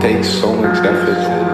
takes so much effort.